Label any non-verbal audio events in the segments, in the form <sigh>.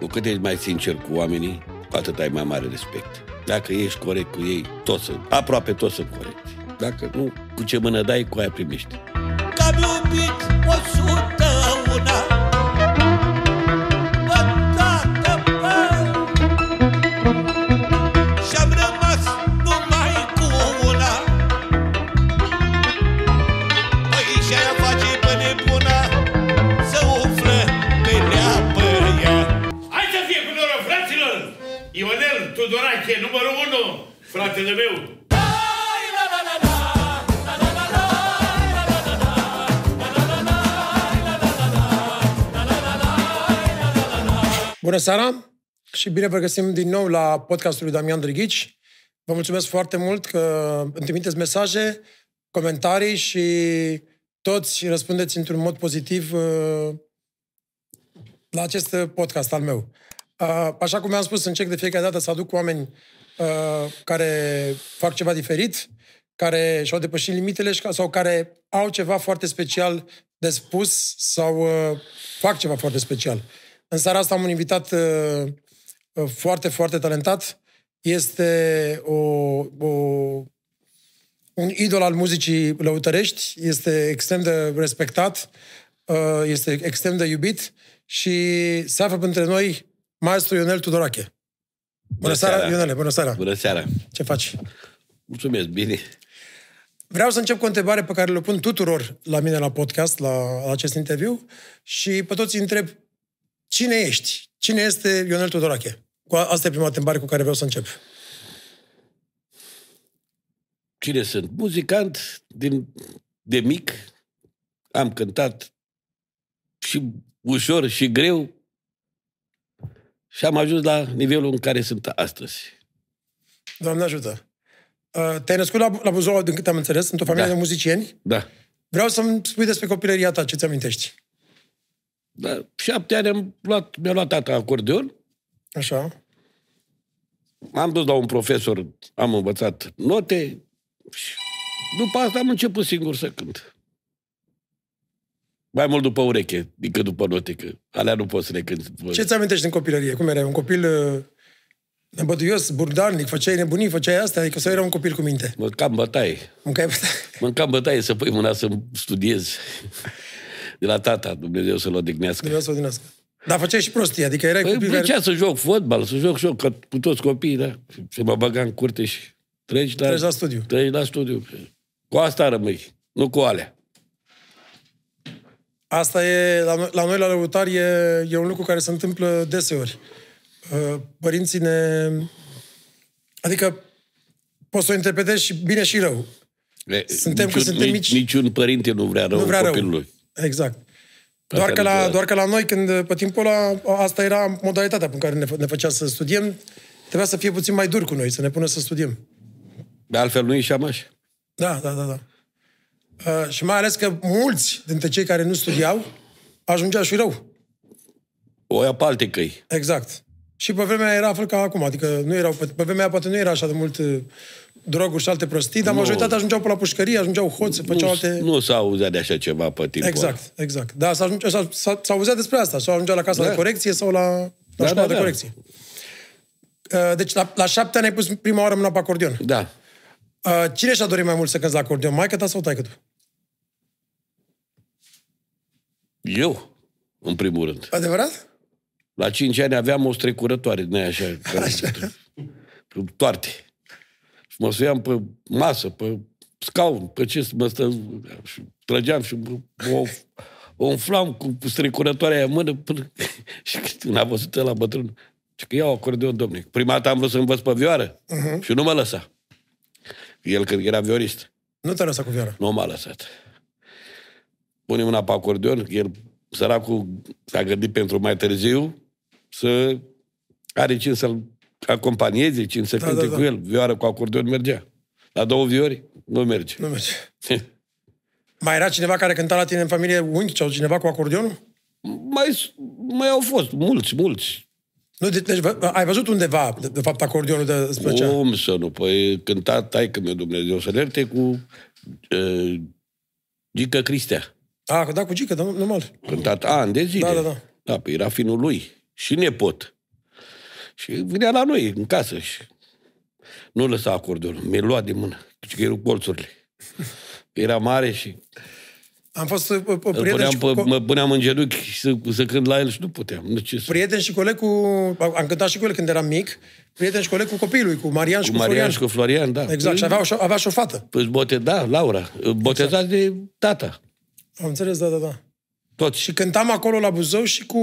Cu cât ești mai sincer cu oamenii, cu atât ai mai mare respect. Dacă ești corect cu ei, toți sunt, aproape toți sunt corecți. Dacă nu, cu ce mână dai, cu aia primești. Că-am iubit o sută una fratele meu! Bună seara și bine vă găsim din nou la podcastul lui Damian Drighici. Vă mulțumesc foarte mult că îmi trimiteți mesaje, comentarii și toți răspundeți într-un mod pozitiv uh, la acest podcast al meu. Uh, Așa cum am spus, încerc de fiecare dată să aduc oameni uh, care fac ceva diferit, care și-au depășit limitele și ca- sau care au ceva foarte special de spus sau uh, fac ceva foarte special. În seara asta am un invitat uh, uh, foarte, foarte talentat. Este o, o, un idol al muzicii lăutărești, este extrem de respectat, uh, este extrem de iubit și se află între noi maestru Ionel Tudorache. Bună seara, seara. Ionele, bună seara. Bună seara! Ce faci? Mulțumesc, bine! Vreau să încep cu o întrebare pe care le pun tuturor la mine la podcast, la, la acest interviu, și pe toți îi întreb, cine ești? Cine este Ionel Tudorache? Cu a- Asta e prima întrebare cu care vreau să încep. Cine sunt? Muzicant din, de mic. Am cântat și ușor și greu și am ajuns la nivelul în care sunt astăzi. Doamne ajută! Uh, Te-ai născut la, la Buzău, din câte am înțeles, într-o familie Da. de muzicieni. Da. Vreau să-mi spui despre copilăria ta, ce-ți amintești. Da, șapte ani am luat, mi-a luat tata acordeon, Așa. am dus la un profesor, am învățat note și după asta am început singur să cânt. Mai mult după ureche decât după note, că alea nu poți să le cânti. după- Ce-ți amintești din copilărie? Cum erai? Un copil uh, nebăduios, burdarnic, făceai nebunii, făceai astea? Adică să era un copil cu minte. Mâncam bătaie. Mâncai... <laughs> Mâncam bătaie să pui mâna să studiez. De la tata, Dumnezeu să-l odihnească. Vreau să o din asta. Dar făceai și prostii, adică erai Păi îmi copil care... plăcea să joc fotbal, să joc și eu, ca cu toți copiii, da? Și mă băga în curte și treci la... Treci la studiu. Treci la studiu. Cu asta rămâi, nu cu alea. Asta e, la noi, la noi la lăutari, e, e un lucru care se întâmplă deseori. Uh, Părinții ne... Adică poți să o interpretezi și bine și rău. E, Suntem că suntem nici- mici. Niciun părinte nu vrea rău nu vrea rău. copilului. Exact. Doar Asta că, la, niciodată. doar că la noi, când pe timpul ăla, asta era modalitatea prin care ne, fă- ne făcea să studiem, trebuia să fie puțin mai dur cu noi, să ne pună să studiem. De altfel nu ieșeam așa. Da, da, da, da. Uh, și mai ales că mulți dintre cei care nu studiau ajungeau și rău. O ia pe alte căi. Exact. Și pe vremea era fel ca acum, adică nu erau, pe, pe vremea aia poate nu era așa de mult uh, droguri și alte prostii, dar Nu. majoritatea ajungeau pe la pușcărie, ajungeau hoți, făceau Nu, alte... nu s-a auzit de așa ceva pe timpul ăla. Exact, exact. Da, s-a, ajunge, s-a, s-a, s-a auzit despre asta, sau ajungea la casa Da. de corecție sau la, la Da, școala da, de da. corecție. Uh, Deci la, la șapte ani ai pus prima oară mâna pe acordeon. Da. Uh, Cine și-a dorit mai mult să cânti la acordeon, maică ta sau taică tu? Eu, în primul rând. Adevărat? La cinci ani aveam o strecurătoare din aia așa, <laughs> care cu toarte. Și mă suiam pe masă, pe scaun, pe ce să mă stă, și trăgeam și o, o umflam cu strecurătoarea aia în mână până... <laughs> și când a văzut la bătrân, și că iau acordeon, domne. Prima dată am vrut să învăț pe vioară uh-huh. și nu mă lăsa. El când era viorist. Nu te lăsa cu vioara. Nu m-a lăsat. Pune mâna pe acordeon, el, săracul, s-a gândit pentru mai târziu să are cine să-l acompanieze, cine să Da, cânte da, da. cu el. Vioară cu acordeon mergea. La două viori nu merge. Nu merge. <laughs> Mai era cineva care cânta la tine în familie, unchi sau cineva cu acordeonul? mai, mai au fost mulți, mulți. Nu, de, deci vă- ai văzut undeva, de, de fapt, acordeonul de îți plăcea? Cum să nu? Păi cânta taică meu Dumnezeu să lerte cu uh, Gică Cristea. A, da, cu Gică, da, normal. Cântat ani de zile. Da, da, da. Da, păi era finul lui. și nepot. Și vinea la noi, în casă, și nu lăsa acordeonul. Mi-l lua din mână, că erau colțurile. Era mare și Am fost uh, uh, îl prieten puneam și, pe, cu, mă puneam în genunchi și să, să cânt la el și nu puteam. Nu ce să... prieten și coleg cu... Am cântat și cu el când eram mic. Prieten și coleg cu copilul, cu Marian și Cu cu, Marian Florian. și cu Florian, da. Exact, și avea, o, avea și o fată. Păi bote, da, Laura. Botezat de tata. Am înțeles, da, da, da. Toți. Și cântam acolo la Buzău și cu...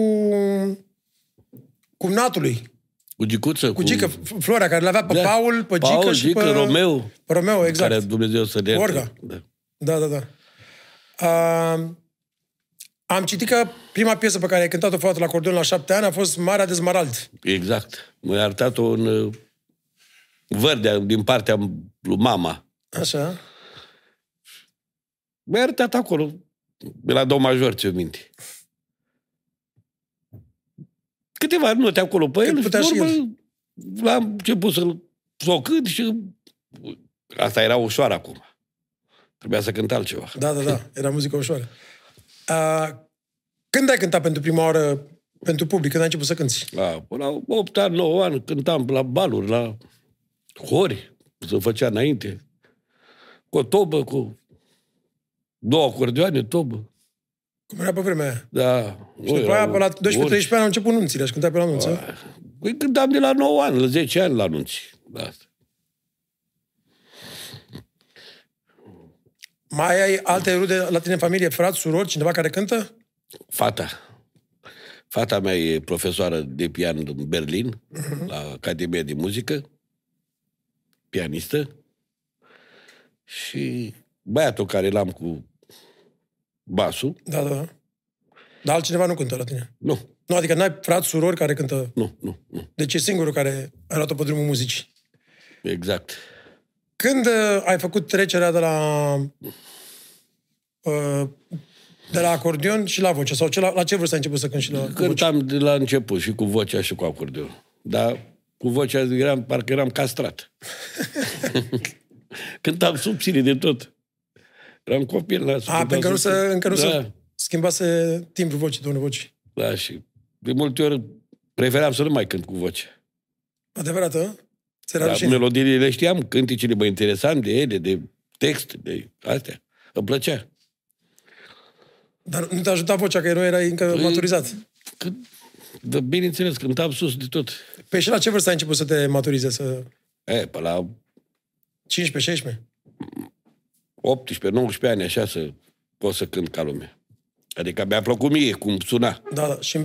Cu natului. Cu Gicuță. Cu Gică, F- Florea, care l-avea pe Da. Paul, pe Gică Paul, și Gică, pe... Romeo. Pe Romeo, exact. Care Dumnezeu să le Orga. Da. Da, da, da. Uh, am citit că prima piesă pe care ai cântat-o foarte la acordeon la șapte ani a fost Marea de Smarald. Exact. Mi-a arătat-o în uh, Vărdea, din partea lui mama. Așa. Mi-a arătat acolo, de la două major, ți-o minte. Câteva note acolo pe Cât el și, putea pe și urmă, l-am început să-l să o cânt și asta era ușoară acum. Trebuia să cânt altceva. Da, da, da. Era muzică ușoară. Uh, când ai cântat pentru prima oară pentru public? Când ai început să cânti? La, până la 8 ani, 9 ani, cântam la baluri, la hori, se făcea înainte. Cu o tobă, cu două acordioane, tobă. Cum era pe vremea aia? Da. Și după aia, pe la 12-13 ani, au început nunțile și cântai pe la nunță. Păi cântam de la 9 ani, la 10 ani la anunți. Da. asta. Mai ai alte rude la tine în familie, frați, surori, cineva care cântă? Fata. Fata mea e profesoară de pian în Berlin, la Academia de Muzică, pianistă. Și băiatul care l-am cu basul, Da, da, da. Dar altcineva nu cântă la tine. nu, Nu, adică n-ai frați, surori care cântă. nu, nu, nu, Deci e singurul care a luat-o pe drumul muzicii. exact. Când uh, ai făcut trecerea de la uh, de la acordeon și la voce? Sau ce, la, la ce vârstă ai început să cânti și la cu voce? Cântam de la început și cu vocea și cu acordeon. Dar cu vocea eram, parcă eram castrat. <laughs> Cântam subțire de tot. Eram copil. La A, pentru că nu se, încă nu da, se schimbase timbrul vocii, domnul vocii. Da, și de multe ori preferam să nu mai cânt cu voce. Adevărat, ă? Ți era Dar rușine. melodiile le știam, cântecele mă interesam de ele, de text, de astea. Îmi plăcea. Dar nu te ajuta vocea, că nu erai încă Păi- maturizat. Când, da, bineînțeles, cântam sus de tot. Păi și la ce vârstă ai început să te maturizezi? Să... E, pe la 15-16? 18-19 ani, așa, să pot să cânt ca lumea. Adică mi-a plăcut mie cum suna. Da, da. Și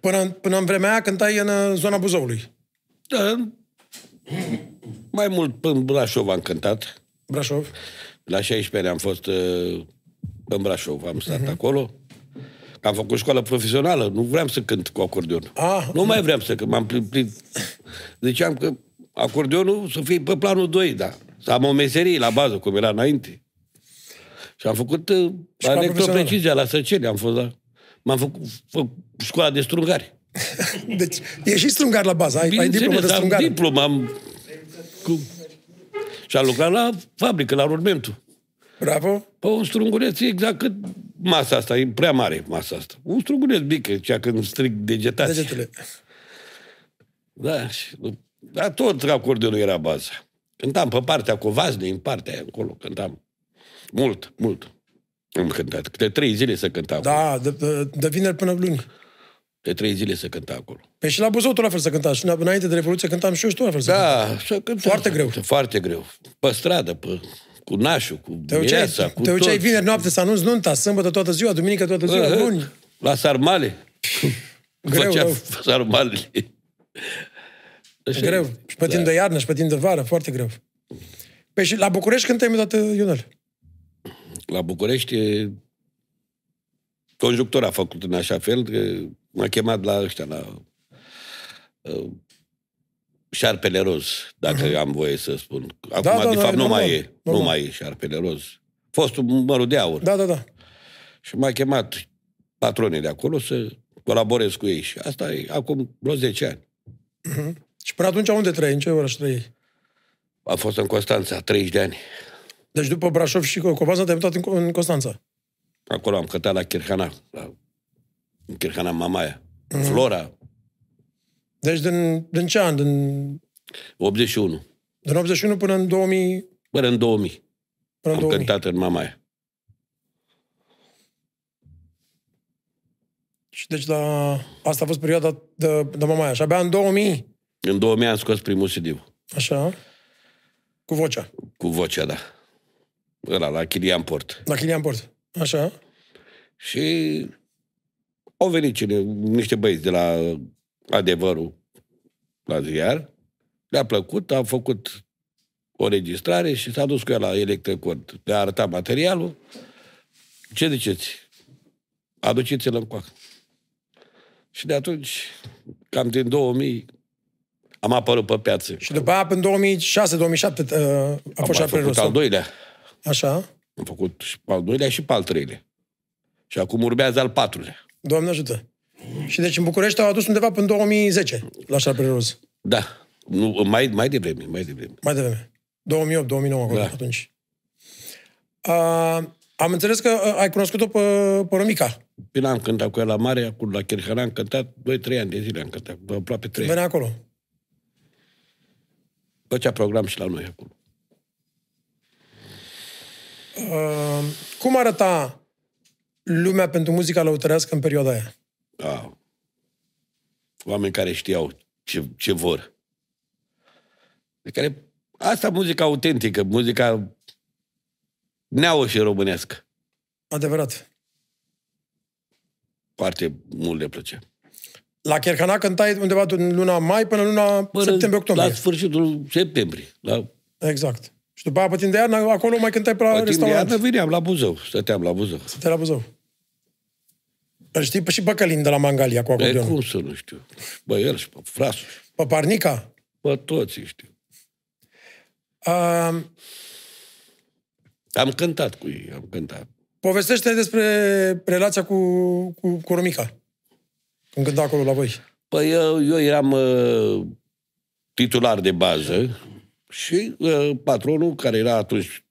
până, în- până în vremea aia cântai în uh, zona Buzăului. Da, mai mult în Brașov am cântat. Brașov. La 16 ani am fost uh, în Brașov, am stat uh-huh. acolo. Am făcut școală profesională, nu vreau să cânt cu acordeon. Ah. Nu mai vreau să cânt, m-am plimbit. Ziceam că acordeonul să fie pe planul 2, da. Să am o meserie la bază, cum era înainte. Și am făcut uh, la profesională. electroprecizia la Săceni, am fost la... M-am făcut fă, școala de strungari. <laughs> Deci, e și strungar la bază. Ai, ai Bineînțeles, diplomă de am strungare. diplomă, am... Cu... Și am lucrat la fabrică, la Rurmentu. Bravo. Pe un strunguleț exact cât masa asta, e prea mare masa asta. Un strunguleț mic, cea când stric degetații. Degetele. Da, și, dar tot acordeonul era baza. Cântam pe partea cu vazne, în partea aia încolo, cântam. Mult, mult. Am cântat. Câte trei zile să cânta acolo. Da, de, de, de vineri până luni. De trei zile să cânta acolo. Păi și la Buzău tot la fel să cânta. Și înainte de Revoluție cântam și eu și tot la fel să cântam. Da, să cântam. Foarte greu. Foarte greu. Pe stradă, pe, cu nașul, cu Te duceai, mireasa, cu te duceai toți. vineri noapte să anunți nunta, sâmbătă toată ziua, duminică toată ziua, Aha. luni. La sarmale. <laughs> Greu, Făcea rău. sarmalele. Așa Greu. e. Și pe timp de iarnă, și pe timp de vară, foarte greu. Păi și la București când te-ai mutat, Ionel? La București, e- conjunctura a făcut în așa fel că m-a chemat la ăștia, la uh, șarpele roz, dacă am voie să spun. Acum, Da, da, de da, fapt, e nu normal, mai e. Nu normal. mai e șarpele roz. Fostul mărul de aur. Da, da, da. Și m-a chemat patronii de acolo să colaborez cu ei. Și asta e acum vreo 10 ani. Și până atunci unde trăiai? În ce oraș trăiei? A fost în Constanța, 30 de ani. Deci după Brașov și Covasna te-ai mutat în, în Constanța. Acolo am cântat la Kirhana, la, în Kirhana Mamaia. Flora, Deci din, din ce an? Din, 81. din 81 până în 2000? Până în 2000. Până în Am 2000. cântat în Mamaia. Și deci la, asta a fost perioada de, de mamaia. Și abia în 2000, În 2000 am scos primul CD așa, cu vocea, cu vocea, da. Ăla, la Chilian Port. la Chilian Port. Așa. Și au venit cine, niște băieți de la adevărul la ziar. Le-a plăcut, a făcut o registrare și s-a dus cu el la Electrocort. Le-a arătat materialul. Ce ziceți? Aduceți-l în coacă. Și de atunci, cam din 2000, am apărut pe piață. Și după aia, până în 2006-2007, uh, a Am fost mai și făcut al doilea. Așa. Am făcut și pe al doilea și pe al treilea. Și acum urmează al patrulea. Doamne ajută. Și deci în București au adus undeva până în 2010 la Șarpele Roz. Da. Nu, mai, mai devreme, mai devreme. Mai devreme. 2008-2009 acolo, Da. atunci. Uh, am înțeles că uh, ai cunoscut-o pe, pe Romica. Până am cântat cu el la mare, acum la Kirchana am cântat 2-3 ani de zile, am cântat, aproape 3 ani. Venea acolo. Făcea program și la noi acolo. Uh, cum arăta lumea pentru muzica lăutărească în perioada aia? Da. Oameni care știau ce, ce vor. De care, asta muzica autentică, muzica neaușă și românească. Adevărat. Foarte mult le plăcea. La Cherhana cântai undeva din luna mai până luna Până septembrie-octombrie. La sfârșitul septembrie. La Exact. Și după aia, pe timp de iarnă, acolo mai cântai pe la la timp de restaurant. iarnă veneam la Buzău, stăteam la Buzău. Te la Buzău. Îl știi pe și pe Călin de la Mangalia cu E, acordeonul. cum să nu știu? Bă, el și pe frasul, Pe Parnica. pe toți îi știu. Uh, Am cântat cu ei, am cântat. povestește despre relația cu, cu, cu Romica. Când cânta acolo la voi. Păi eu, eu eram uh, titular de bază și uh, patronul, care era atunci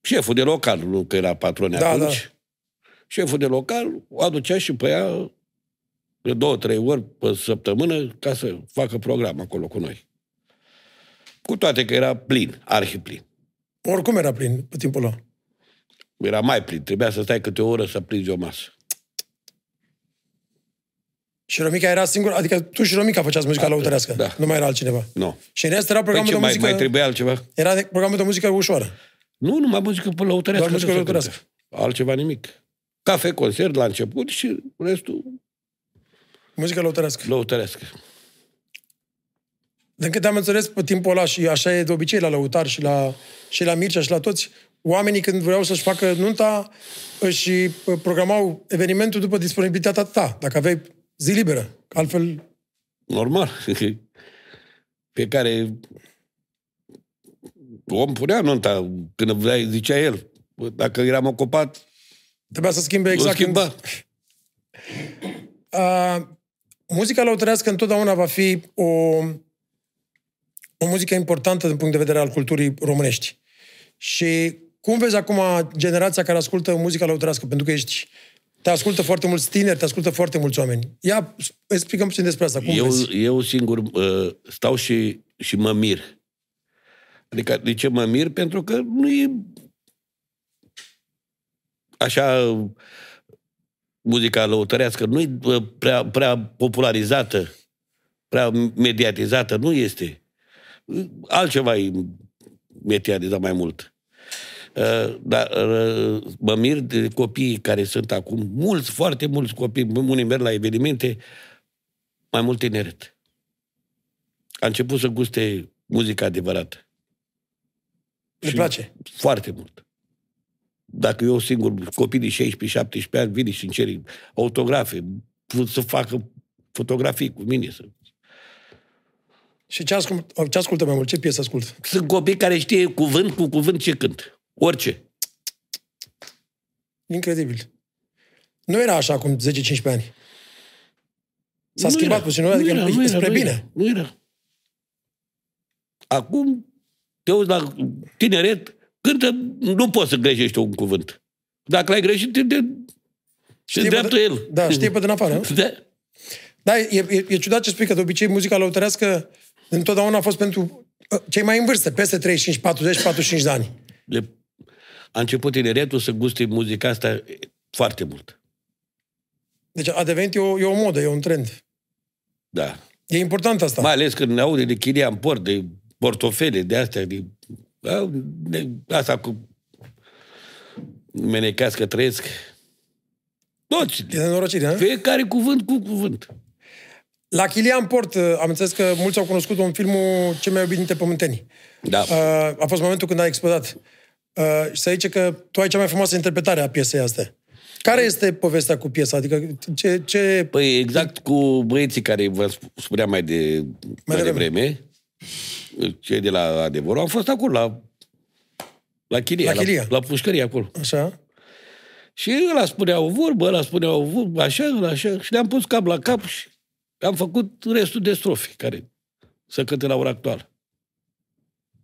șeful de local, nu că era patron Da, atunci, da. șeful de local o aducea și pe ea de două, trei ori pe săptămână ca să facă program acolo cu noi. Cu toate că era plin, arhiplin. Oricum era plin pe timpul ăla. Era mai plin, trebuia să stai câte o oră să prinzi o masă. Și Romica era singur, adică tu și Romica făceați muzica Da, lăutărească. da. Nu mai era altcineva. Nu. Și în rest era Păi programul ce, de mai, muzică... mai trebuie altceva? Era de- programul de muzică ușoară. Nu, numai muzică pe lăutărească. Doar muzică nu se lăutărească. cântă. Altceva nimic. Cafe, concert la început și restul Muzică lăutărească. lăutărească. Din câte am înțeles pe timpul ăla și așa e de obicei la lăutar și la, și la Mircea și la toți, oamenii când vreau să-și facă nunta își uh, programau evenimentul după disponibilitatea ta, dacă aveai zi liberă. Altfel, Normal. <laughs> Fiecare om punea nunta când vrea, zicea el. Bă, Dacă eram ocupat, trebuia să schimbe exact exact. schimba. Când, uh, muzica lăutărească întotdeauna va fi o, o muzică importantă din punct de vedere al culturii românești. Și cum vezi acum generația care ascultă muzica lăutărească? Pentru că ești te ascultă foarte mulți tineri, te ascultă foarte mulți oameni. Ia, explicăm puțin despre asta. Cum Eu, vezi? eu singur uh, stau și, și mă mir. Adică, de ce mă mir? Pentru că nu e așa muzica lăutărească, nu e uh, prea, prea popularizată, prea mediatizată, nu este. Altceva e mediatizat mai mult. Uh, Dar uh, mă mir de copiii care sunt acum, mulți, foarte mulți copii, unii merg la evenimente, mai mult tineret. A început să guste muzica adevărată. Le Și place. Foarte mult. Dacă eu singur, copii de 16-17 ani, vin și îmi cer autografe, să facă fotografii cu mine. Să... Și ce ascultă, ce ascultă mai mult? Ce piesă ascultă? Sunt copii care știe cuvânt cu cuvânt ce cânt. Orice. Incredibil. Nu era așa acum 10-15 ani. S-a Nu schimbat era. puțin, nu? Adică era, e era, spre nu bine. Era, nu era. Acum, te uiți la tineret, cântă, nu poți să greșești un cuvânt. Dacă l-ai greșit, te, te, te Știi îndreaptă pe- el. Da, știe pe din afară. nu? <laughs> Da. Da, e, e, e ciudat ce spui, că de obicei muzica lăutărească întotdeauna a fost pentru uh, cei mai în vârstă, peste 35, 40, 45 de ani. De, a început tineretul să guste muzica asta foarte mult. Deci a devenit e o, e o modă, e un trend. Da. E important asta. Mai ales când ne aude de chiria în port, de portofele, de astea, de, da, de asta cu menechească trăiesc. Toți. E nenorocire, ha? Fiecare cuvânt cu cuvânt. La Chilian Port, uh, am înțeles că mulți au cunoscut un filmul Cei mai iubite pământeni. Da. Uh, a fost momentul când a explodat. Uh, și se zice că tu ai cea mai frumoasă interpretare a piesei astea. Care este povestea cu piesa? Adică ce... ce... Păi exact cu băieții care vă sp- spuneam mai de mai, devreme. devreme, cei de la Adevăr, am fost acolo, la, la Chilia, La Chilia. la, la pușcărie acolo. Așa? Și ăla spunea o vorbă, ăla spunea o vorbă, așa, ăla așa, și le-am pus cap la cap și am făcut restul de strofe care să cânte la ora actuală.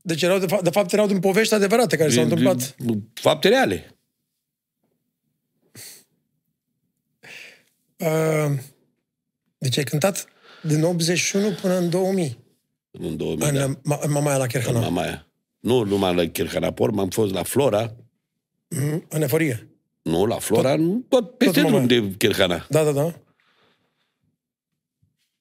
Deci erau, de, fa- de fapt erau din povești adevărate care s-au Din- întâmplat. din Fapte reale. Uh, deci ai cântat din 81 până în 2000 În 2000, în, da. Ma- în Mamaia la Cherhana, În Mamaia. Nu numai la Chirhanapor, m-am fost la Flora, Mhm, în eforie. nu, la Flora, tot, tot peste în drum Mamaia. de Chirhana. Da, da, da.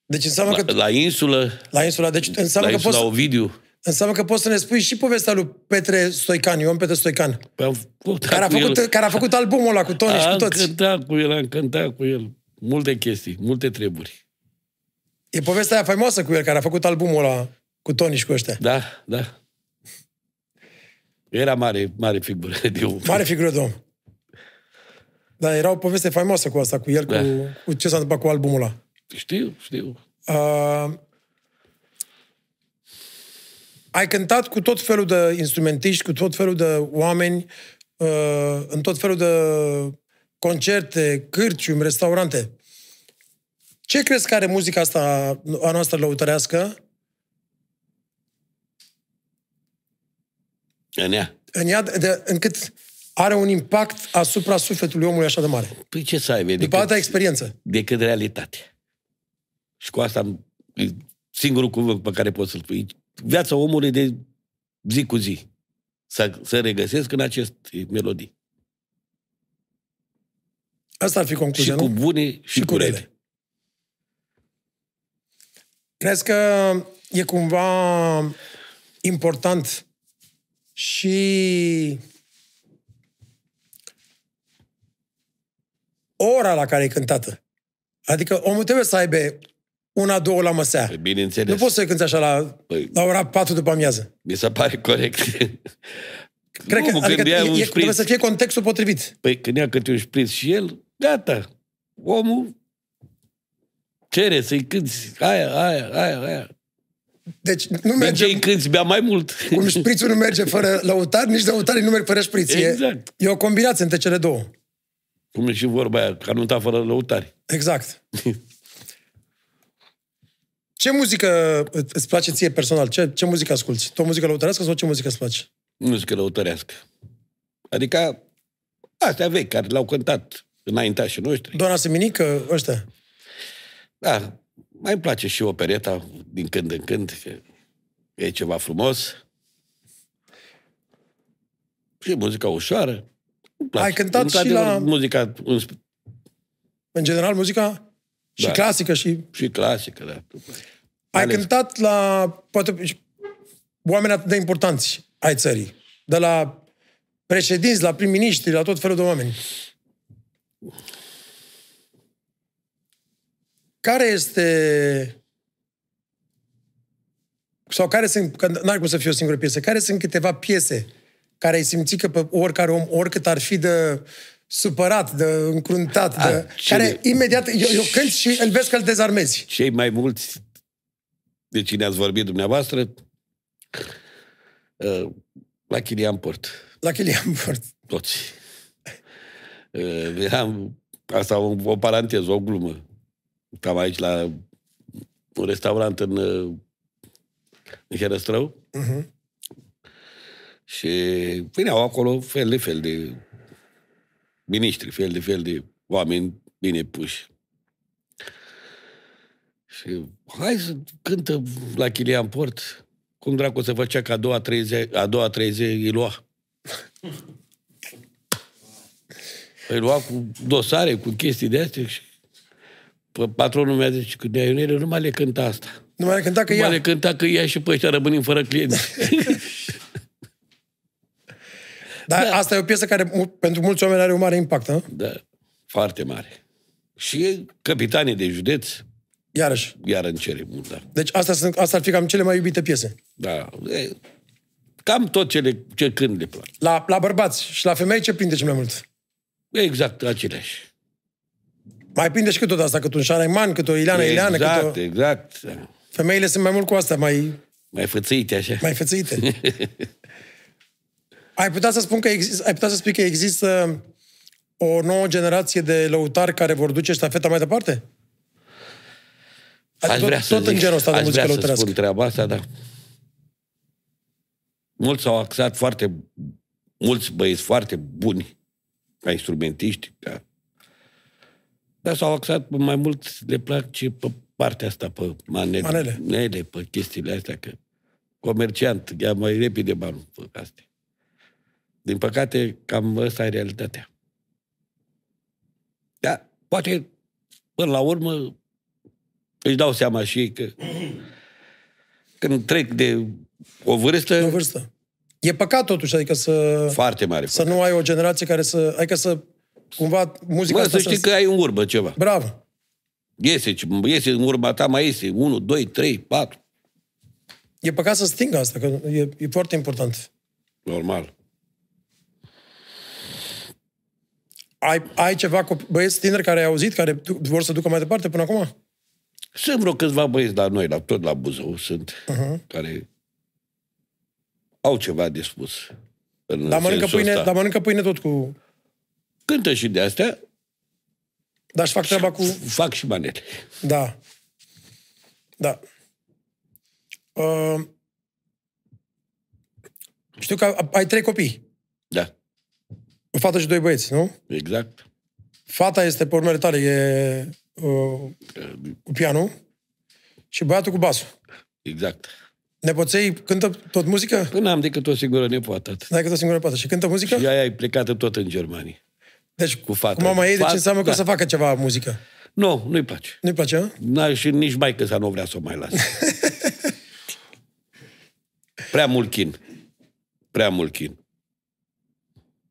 Deci înseamnă La, că la insulă, la insula, deci la înseamnă că, insula poți, Ovidiu. Înseamnă că poți să ne spui și povestea lui Petre Stoican, Ion Petre Stoican, Păi am făcut care a, cu făcut, el. care a făcut albumul ăla cu Tony și cu Am toți. cântat cu el, am cântat cu el. Multe chestii, multe treburi. E povestea aia faimoasă cu el, care a făcut albumul ăla cu Tony și cu ăștia. Da, da. Era mare, mare figură de om. Mare figură de om. Da, era o poveste faimoasă cu asta, cu el, Da. cu, cu ce s-a întâmplat cu albumul ăla. Știu, știu. Uh, ai cântat cu tot felul de instrumentiști, cu tot felul de oameni, uh, în tot felul de concerte, cârciumi, restaurante. Ce crezi că are muzica asta a noastră lăutărească În ea. în ea, de, de, încât are un impact asupra sufletului omului așa de mare? Păi ce să ai, vede? După alta experiență. decât realitate. Și cu asta e singurul cuvânt pe care pot să-l spui. Viața omului de zi cu zi. Să, să regăsesc în aceste melodii. Asta ar fi Și concluzia, cu nu? bune și, și cu rele. Crezi că e cumva important și ora la care e cântată. Adică omul trebuie să aibă una, două la măsea. Păi, Bineînțeles. Nu poți să cânti așa la, Păi- la ora 4 după amiază. Mi se pare corect. <laughs> Cred nu, că adică când ia e, un e, trebuie șpriț, să fie contextul potrivit. Păi când ia câte un șpriț și el, gata. Omul cere să-i cânti aia, aia, aia, aia. Deci nu De ce merge, îi cânti bea mai mult? un șprițul nu merge fără <laughs> lăutar, nici lăutarii nu merg fără șpriț. E- Exact. E, o combinație între cele două. Cum e și vorba aia, că nu fără lăutari. Exact. <laughs> Ce muzică îți place ție personal? Ce, ce muzică asculti? Tu o muzică lăutărească sau ce muzică îți place? muzică lăutărească. Adică astea vechi, care le-au cântat înaintașii noștri. Doamna Seminică, ăștia. Da, mai îmi place și opereta din când în când, că e ceva frumos. Și muzica ușoară. Îmi place. Ai cântat și Într-adevăr, la- Muzica în sp- În general, muzica și Da. clasică și... și clasică, da. Ai ales- cântat la, poate, oameni atât de importanți ai țării. De la președinți, la prim-ministri, la tot felul de oameni. Care este... Sau care sunt, că n-ar cum să fie o singură piesă, care sunt câteva piese care ai simțit că pe oricare om, oricât ar fi de supărat, de încruntat, A, de, cele- care imediat, eu, eu cânt și îl vezi că îl dezarmezi. Cei mai mulți de cine ați vorbit dumneavoastră, uh, la Chilian Port. La Chilian Port. toți. Uh, Eram, asta o, o paranteză, o glumă. Cam aici la un restaurant în, uh, în Herăstrău. Uh-huh. Și veneau acolo fel de fel de miniștri, fel de fel de oameni bine puși. Și hai să cântă la Chilian Port. Cum dracu se făcea că a doua, trei zi, a doua trei zi îi lua. <laughs> Îi lua cu dosare, cu chestii de astea și P- patronul mi-a zis că de Ionel nu mai le cânta asta. Nu mai cânta că Nu mai ea. le cânta că ea și pe ăștia rămânim fără clienți. <laughs> Dar da. asta e o piesă care mu- pentru mulți oameni are un mare impact, nu? da, foarte mare. Și capitanii de județ, Iarăși. iar în cere mult, da. Deci astea, sunt, astea ar fi cam cele mai iubite piese. da. E, cam tot cele ce când le plac. La, la bărbați și la femei ce prinde cel mai mult? Exact aceleași. Mai prinde și cât tot asta, cât un Șaraiman, cât o Ileana Ileană, cât exact, o... exact. da. Femeile sunt mai mult cu astea, mai, Mai fățâite așa. mai fețuite. <laughs> ai putea să spun că exist, ai putea să spui că există o nouă generație de lăutari care vor duce ștafeta mai departe? Aș Adică vrea tot, să tot în zic, genul ăsta de aș muzică vrea să lăutărească. spun treaba asta, dar mulți s-au axat foarte, mulți băieți foarte buni ca instrumentiști, ca... dar s-au axat mai mult, le plac ce pe partea asta, pe manele, Manele. manele pe chestiile astea, că comerciant, ia mai repede banul pe astea. Din păcate, cam ăsta e realitatea. Da, poate, până la urmă, își dau seama și ei că când trec de o vârstă O vârstă. E păcat totuși, adică să, foarte mare. să nu ai o generație care să... Adică să cumva muzica Bă, asta să știi că ai în urmă ceva. Bravo. Iese, iese în urma ta, mai iese 1, 2, 3, 4. E păcat să stingă asta, că e, e foarte important. Normal. Ai, ai ceva cu băieți tineri care ai auzit, care du- vor să ducă mai departe până acum? Sunt vreo câțiva băieți la noi, la, tot la Buzău, sunt, uh-huh. care au ceva de spus. În Dar mănâncă, sensul pâine, ăsta. dar mănâncă pâine tot cu... Cântă și de astea, Dar își fac treaba cu... fac și manele. Da. Da. Uh, știu că ai trei copii. Da, O fată și doi băieți, nu? exact. Fata este pe urmele tale, e uh, cu pianul și băiatul cu basul. Exact. Nepoței cântă tot muzică? Nu am decât o singură nepoată. atât. N-ai cât o singură pată. Și cântă muzică? Și aia e plecată tot în Germania. Deci, cu fata. Cu mama ei, deci Fat- înseamnă că da. o să facă ceva muzică. Nu, nu-i place. Nu-i place, a? N-a, și nici mai că nu vrea să o mai lase. <laughs> Prea mult chin. Prea mult chin.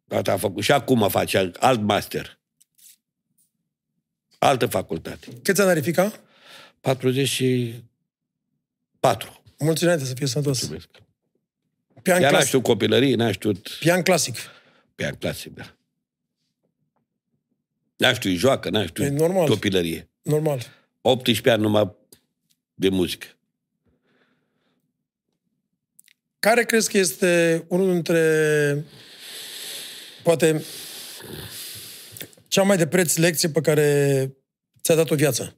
Tata a făcut. Și acum face alt master. Altă facultate. Câți ani are fica? 44. Mulți înainte să fie sănătos. Mulțumesc. Pian, Ea n-a clasic. știut copilărie, n-a știut Pian clasic. pian clasic, da. N-a știut joacă, n-a știut E normal. copilărie. Normal. 18 ani numai de muzică. Care crezi că este unul dintre, poate, cea mai de preț lecție pe care ți-a dat-o viața?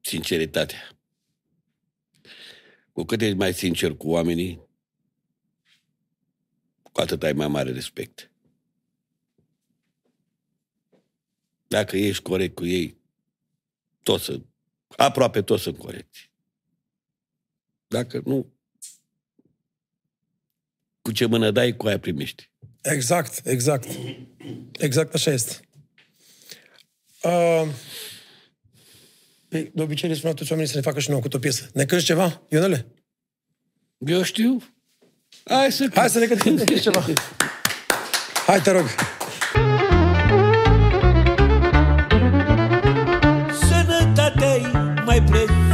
Sinceritatea. Cu cât ești mai sincer cu oamenii, cu atât ai mai mare respect. Dacă ești corect cu ei, toți sunt, aproape toți sunt corecți. Dacă nu, cu ce mână dai, cu aia primești. Exact, exact. Exact așa este. Uh, păi, de obicei le spun toți oamenii să ne facă și nouă cu o piesă. Ne cânti ceva, Ionele? Eu știu. Hai să Hai să ne cântăm ne <laughs> cânti ceva. Hai, te rog. Sănătatea-i mai presus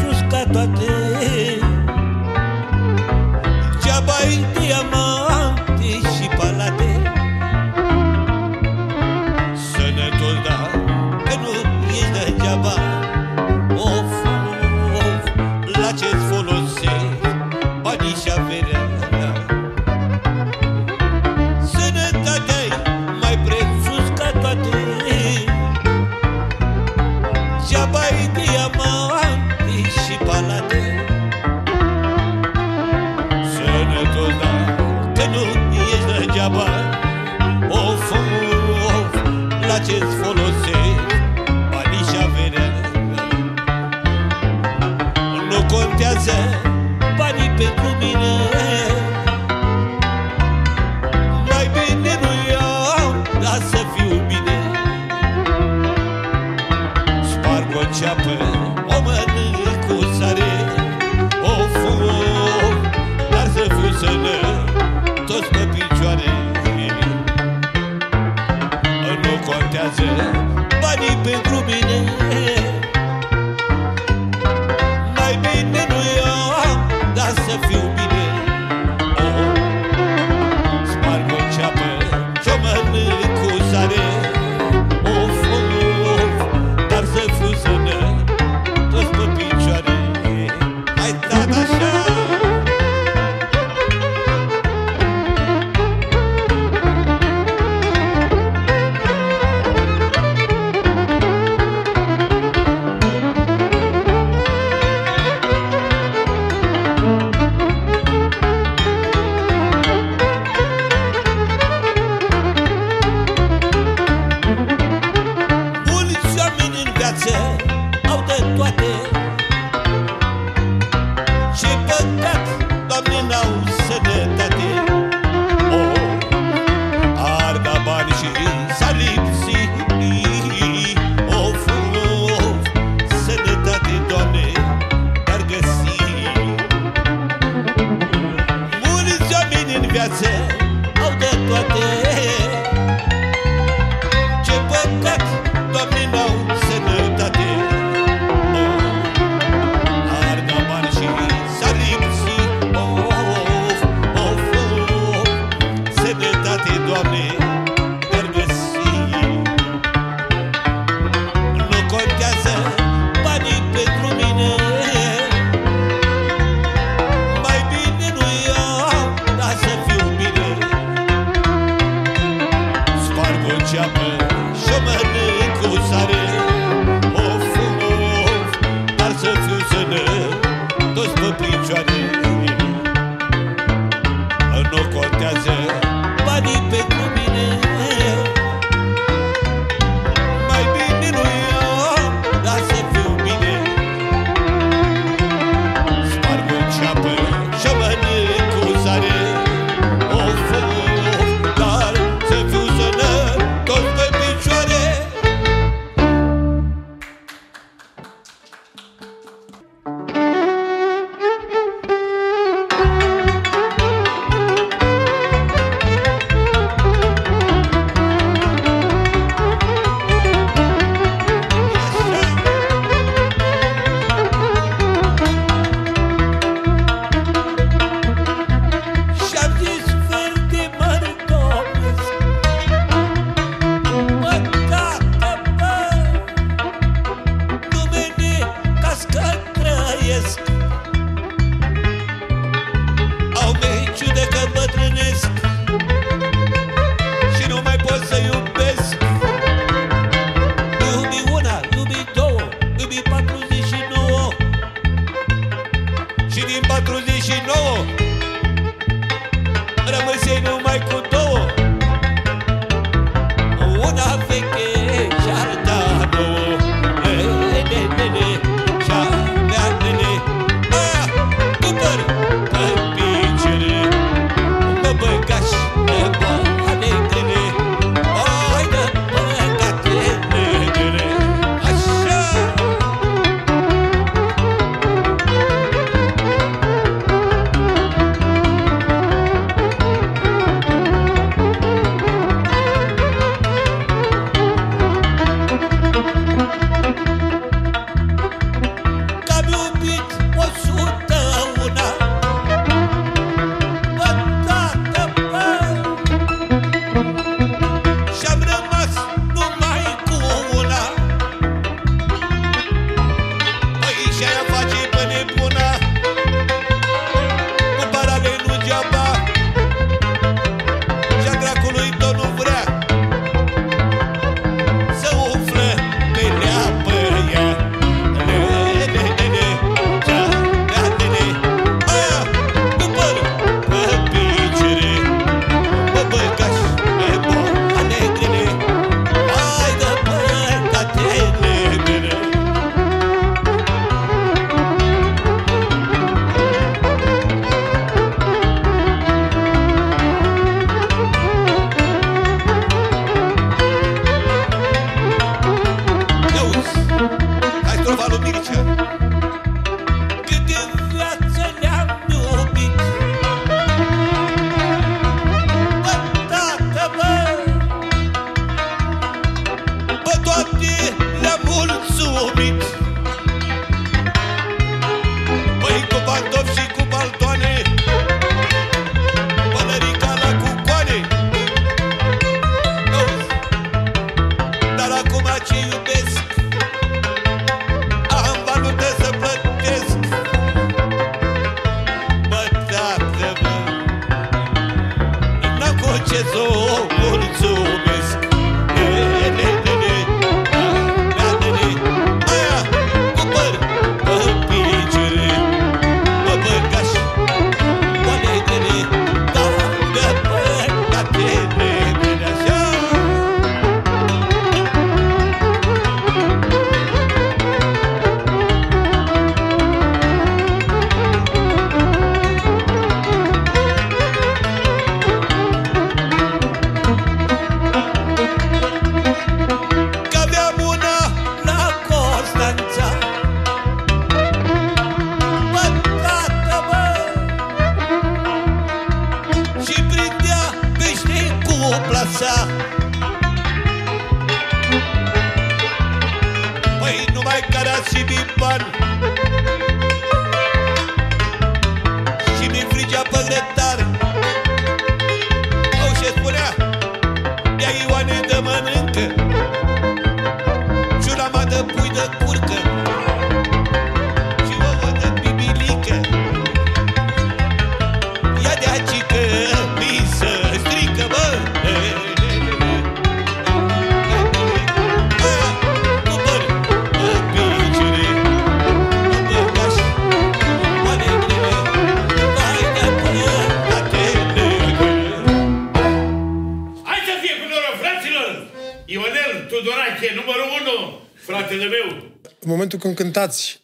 Tudorache, numărul 1, fratele meu. În momentul când cântați,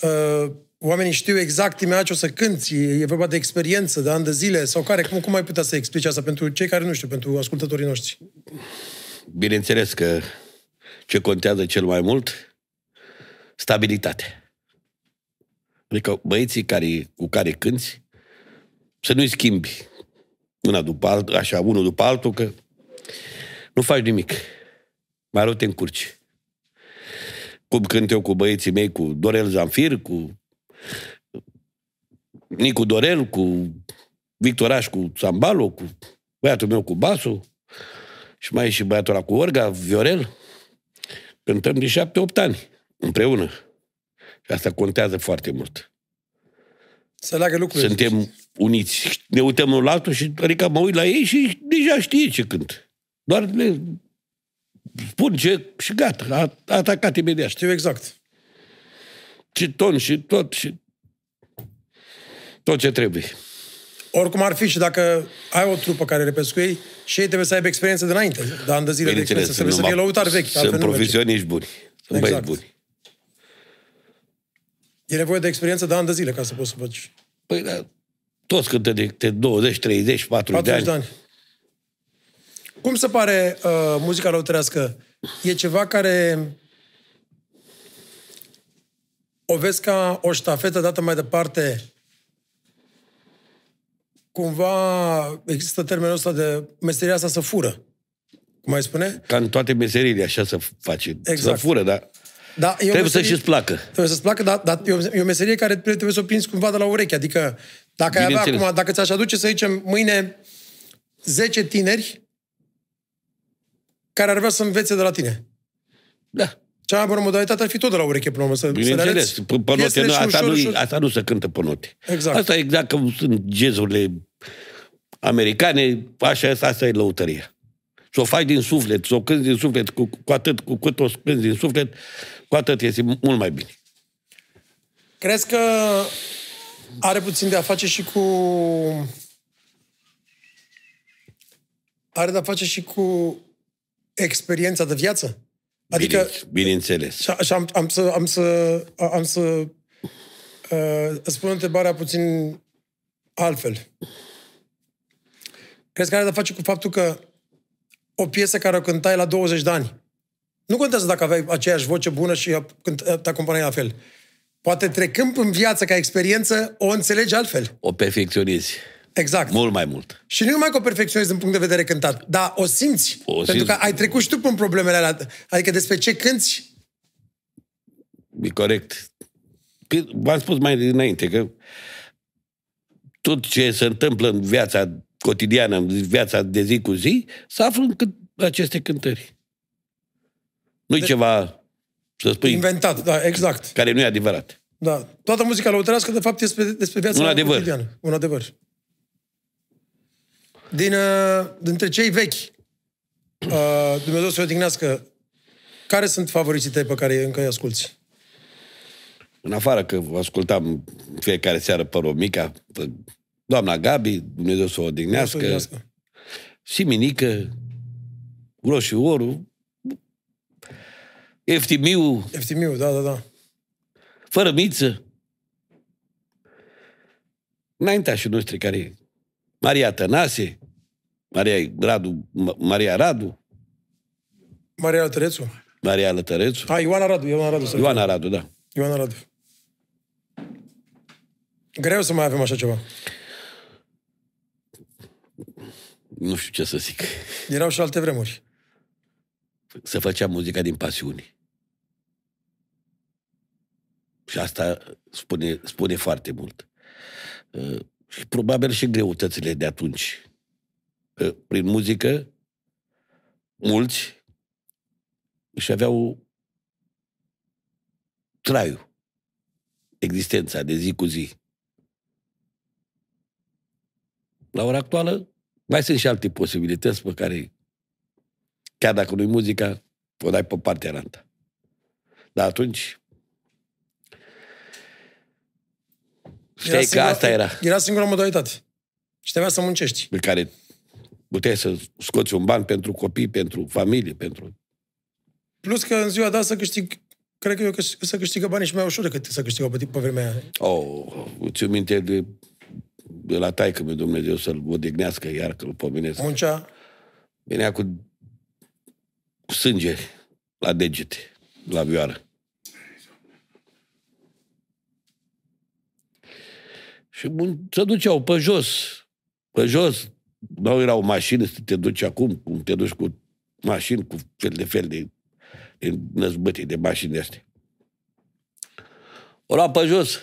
uh, oamenii știu exact imediat ce o să cânti, e vorba de experiență, de ani de zile, sau care? Cum, cum ai putea să explici asta pentru cei care nu știu, pentru ascultătorii noștri? Bineînțeles că ce contează cel mai mult? Stabilitate. Adică băieții care, cu care cânti să nu-i schimbi una după altul, așa, unul după altul, că nu faci nimic. Mai rău te încurci. Cum cânt eu cu băieții mei, cu Dorel Zanfir, cu Nicu Dorel, cu Victoraș, cu Sambalo, cu băiatul meu cu basul, și mai e și băiatul ăla cu Orga, Viorel. Cântăm de șapte-opt ani împreună. Și asta contează foarte mult. Să leagă lucrurile. Suntem uniți. Ne uităm unul la altul și adică mă uit la ei și deja știe ce cânt. Doar le spun ce și gata. A, a atacat imediat. Știu exact. Și ton și tot și tot ce trebuie. Oricum ar fi și dacă ai o trupă care repezi cu ei, și ei trebuie să aibă experiență dinainte, de ani de zile de Bineînțeles, experiență. Trebuie să numai- fie lăutari vechi. Sunt altfel nu merge. profesioniști buni. Sunt Exact. băieți buni. E nevoie de experiență de ani de zile ca să poți să faci Păi, da, toți cântă de, de 20, 30, 40, 40 de de ani. Ani. Cum se pare uh, muzica lăutărească? E ceva care o vezi ca o ștafetă dată mai departe cumva există termenul ăsta de meseria asta să fură. Cum mai spune? Ca în toate meseriile, așa să faci. Exact. Să fură, dar Da, e o trebuie să meserie- și-ți placă. Trebuie să-ți placă, dar, dar e, o, e o meserie care trebuie, trebuie să o prinzi cumva de la ureche. Adică, dacă ai avea Bineînțeles. acum, dacă ți-aș aduce, să zicem, mâine 10 tineri care ar vrea să învețe de la tine. Da. Cea mai bună modalitate ar fi tot de la ureche până la urmă, să, să le Bineînțeles, arăți pe, pe note, piesele nu, și asta, ușor, nu, ușor. asta nu se cântă pe note. Exact. Asta e exact că sunt jazzurile americane, așa asta, asta e lăutăria. Să o faci din suflet, să o cânti din suflet, cu, cu atât, cu cât o cânti din suflet, cu atât este mult mai bine. Crezi că are puțin de a face și cu... Are de a face și cu experiența de viață? Adică, Bine, bineînțeles. Și, și am, am să, am să, am să uh, îți spun întrebarea puțin altfel. Crezi că are de face cu faptul că o piesă care o cântai la 20 de ani, nu contează dacă aveai aceeași voce bună și a- cânt- te acompaniai la fel. Poate trecând în viață ca experiență, o înțelegi altfel. O perfecționezi. Exact. Mult mai mult. Și nu numai că o perfecționezi din punct de vedere cântat, dar o simți. O pentru simți. că ai trecut și tu prin problemele alea. Adică despre ce cânti, e corect. Că V-am spus mai înainte că tot ce se întâmplă în viața cotidiană, în viața de zi cu zi, se află în cât aceste cântări. Nu-i ceva, să spui, Inventat, da, exact. care nu e adevărat. Da. Toată muzica lăutărească, de fapt, este despre, despre viața Un adevăr. cotidiană. Un adevăr. Din, uh, dintre cei vechi, uh, Dumnezeu să o odihnească, care sunt favoriții tăi pe care încă îi asculți? În afară că ascultam în fiecare seară pe Romica, pe doamna Gabi, Dumnezeu să o Să o odihnească, odihnească. și Minică, Roșu Oru, Eftimiu, Eftimiu, da, da, da. fără miță. Înaintașii noștri care Maria Tănase, Maria Radu, Ma- Maria Radu, Maria Tărețu. Maria Lătărețu, A, Ioana Radu, Ioana Radu. să Ioana Radu, da. Ioana Radu. Greu să mai avem așa ceva. Nu știu ce să zic. Erau și alte vremuri. Să făcea muzica din pasiuni. Și asta spune, spune foarte mult. Uh, Și probabil și greutățile de atunci. Uh, Prin muzică, mulți își aveau traiul, existența de zi cu zi. La ora actuală, mai sunt și alte posibilități pe care, chiar dacă nu-i muzica, o dai pe partea alta. Dar atunci, știai că asta era, Era singura modalitate. Și trebuia să muncești. pe care puteai să scoți un ban pentru copii, pentru familie, pentru... Plus că în ziua de asta câștig, cred că eu că să câștigă banii și mai ușor decât să câștigă pe, pe vremea aia. Oh, îți minte de, de la taică meu Dumnezeu să-l odihnească, iar că-l pomenesc. Muncea, Venea cu, cu sânge la degete, la vioară. Și bun, se duceau pe jos, pe jos. Nu erau mașini să te duci acum, cum te duci cu mașini, cu fel de fel de, de năzbâtii de mașini de astea. O lua pe jos,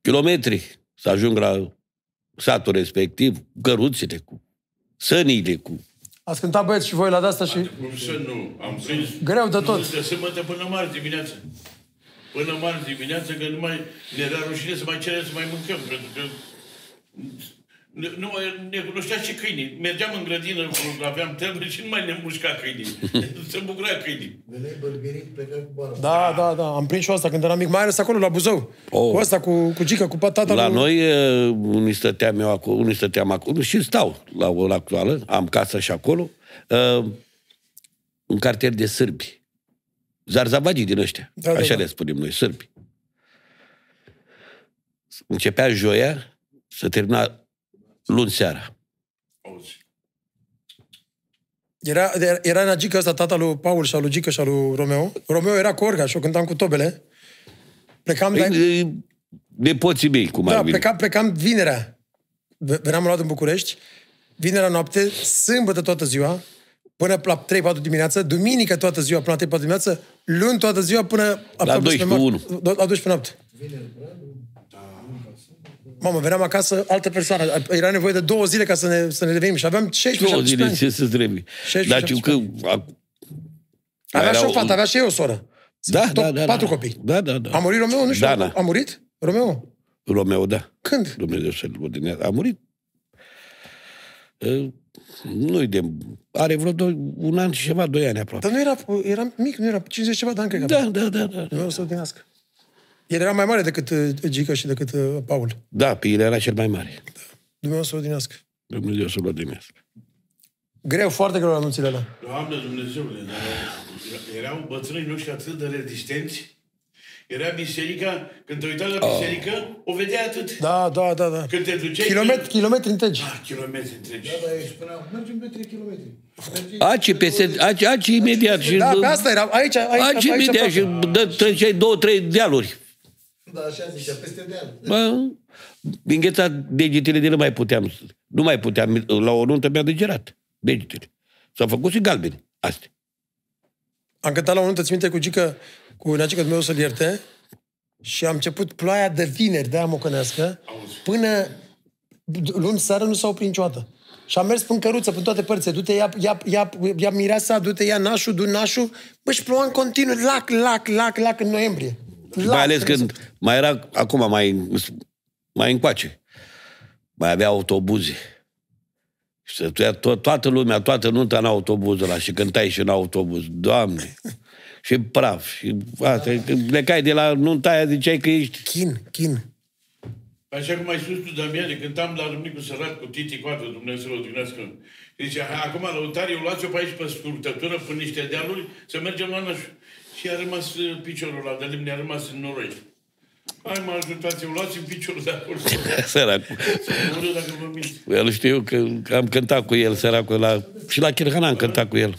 kilometri, să ajung la satul respectiv, cu căruțele, cu sănile, cu ați cântat băieți și voi la de-asta și... Cum să nu? Am prins... Greu de tot. De sâmbătă până marți dimineață. Până marți dimineață, că nu mai... Ne era rușine să mai cerem să mai mâncăm, pentru că... Ne, nu mai ne cunoștea și câinii. Mergeam în grădină, cu- aveam tembre și nu mai ne mușca câinii. <laughs> Se bucura câinii. Veneai bălberit, plecai cu bara. Da, da, da. Am prins și asta când eram mic. Mai ales acolo, la Buzău. Oh. Cu asta, cu, cu Gica, cu tata La lui... noi, eh, unii stăteam eu acolo, unii stăteam acolo și stau la ora actuală, am casă și acolo, eh, un cartier de sârbi. Zarzavagii din ăștia. Da, da, Așa da. le spunem noi, sârbi. Începea joia, să termina luni seara. Auzi. Era, era în Gica ăsta, tata lui Paul și al lui Gica și al lui Romeo. Romeo era cu orga și eu cântam cu tobele. Plecam, de, Păi, Nepoții mei, cum da, ar veni. plecam, plecam vinerea. V- Veneam luat în București. Vinerea noapte, sâmbătă toată ziua, până la 3-4 dimineață, duminică toată ziua până la 3-4 dimineață, luni toată ziua până aproape 12 spre unu. noapte. La 12 noapte. Mamă, veneam acasă altă persoană. Era nevoie de două zile ca să ne, să ne revenim. Și aveam 16 Două 17 zile ani. ce să-ți trebuie. 16, Dar știu că... ac- Avea și o erau- fată, avea și eu o soră. Da, Tot da, da. Patru da. copii. Da, da, da. A murit Romeo? Nu știu. Dana. A murit? Romeo? Romeo, da. Când? Dumnezeu să-l odinească. A murit. Uh, Nu-i de... Are vreo doi, un an și ceva, doi ani aproape. Dar nu era, era mic, nu era 50 ceva de ani, cred că. Da, da, da, da. Romeo să odinească. El era mai mare decât uh, Gica și decât uh, Paul. Da, pe el era cel mai mare. Dumnezeu să odinească. Dumnezeu să-l odinească. Greu, foarte greu la anunțile alea. Doamne Dumnezeule, dar erau bătrânii noștri atât de rezistenți. Era biserica, când te uitai la biserică, o vedea atât. Da, da, da, da. Când te duceai... Kilometri, kilometri întregi. Ah, kilometri întregi. Da, dar ei spuneau, mergem pe 3 km. Mergi... Aci, peste, aci, aci imediat. Și, Da, pe asta era. Aici, aici, Aci aici, imediat și aproape. dă, treceai două, trei dealuri. Da, așa zicea, peste deal. Bă, din gheța degetele de nu mai puteam. Nu mai puteam. La o nuntă mi-a degerat degetele. S-au făcut și galbene. Astea. Am cântat la o nuntă, ți minte, cu Gica, cu Neagica Dumnezeu să-l ierte. și a început ploaia de vineri, de-aia mocănească, până luni seară nu s-a oprit niciodată. Și am mers până căruță, până toate părțile. Du-te, ia, ia, ia, ia mireasa, du-te, ia nașul, du nașul. Bă, și ploua în continuu, lac, lac, lac, lac în noiembrie. Lac, mai ales crezut. când mai era, acum mai, mai încoace, mai avea autobuze. Și se tuia to- toată lumea, toată nunta în autobuzul ăla și cântai și în autobuz. Doamne! <laughs> și praf. Și asta, când plecai de la nunta aia, ziceai că ești... Chin, chin. Așa cum ai spus tu, Damian, de cântam la Râmnicu Sărat cu Titi Coată, Dumnezeu să-l odihnească. Zice, "Hai, acum la Lăutarii, luați-o pe aici pe scurtătură, pe niște dealuri, să mergem la Nășu. Și a rămas uh, piciorul ăla de lemn, a rămas în noroi. Hai, mă ajutați-o, luați-mi piciorul de acolo. <laughs> Săracul. Să mură dacă vă mint. El știu că, că am cântat cu el, săracul, la... și la Chirhana am cântat cu el.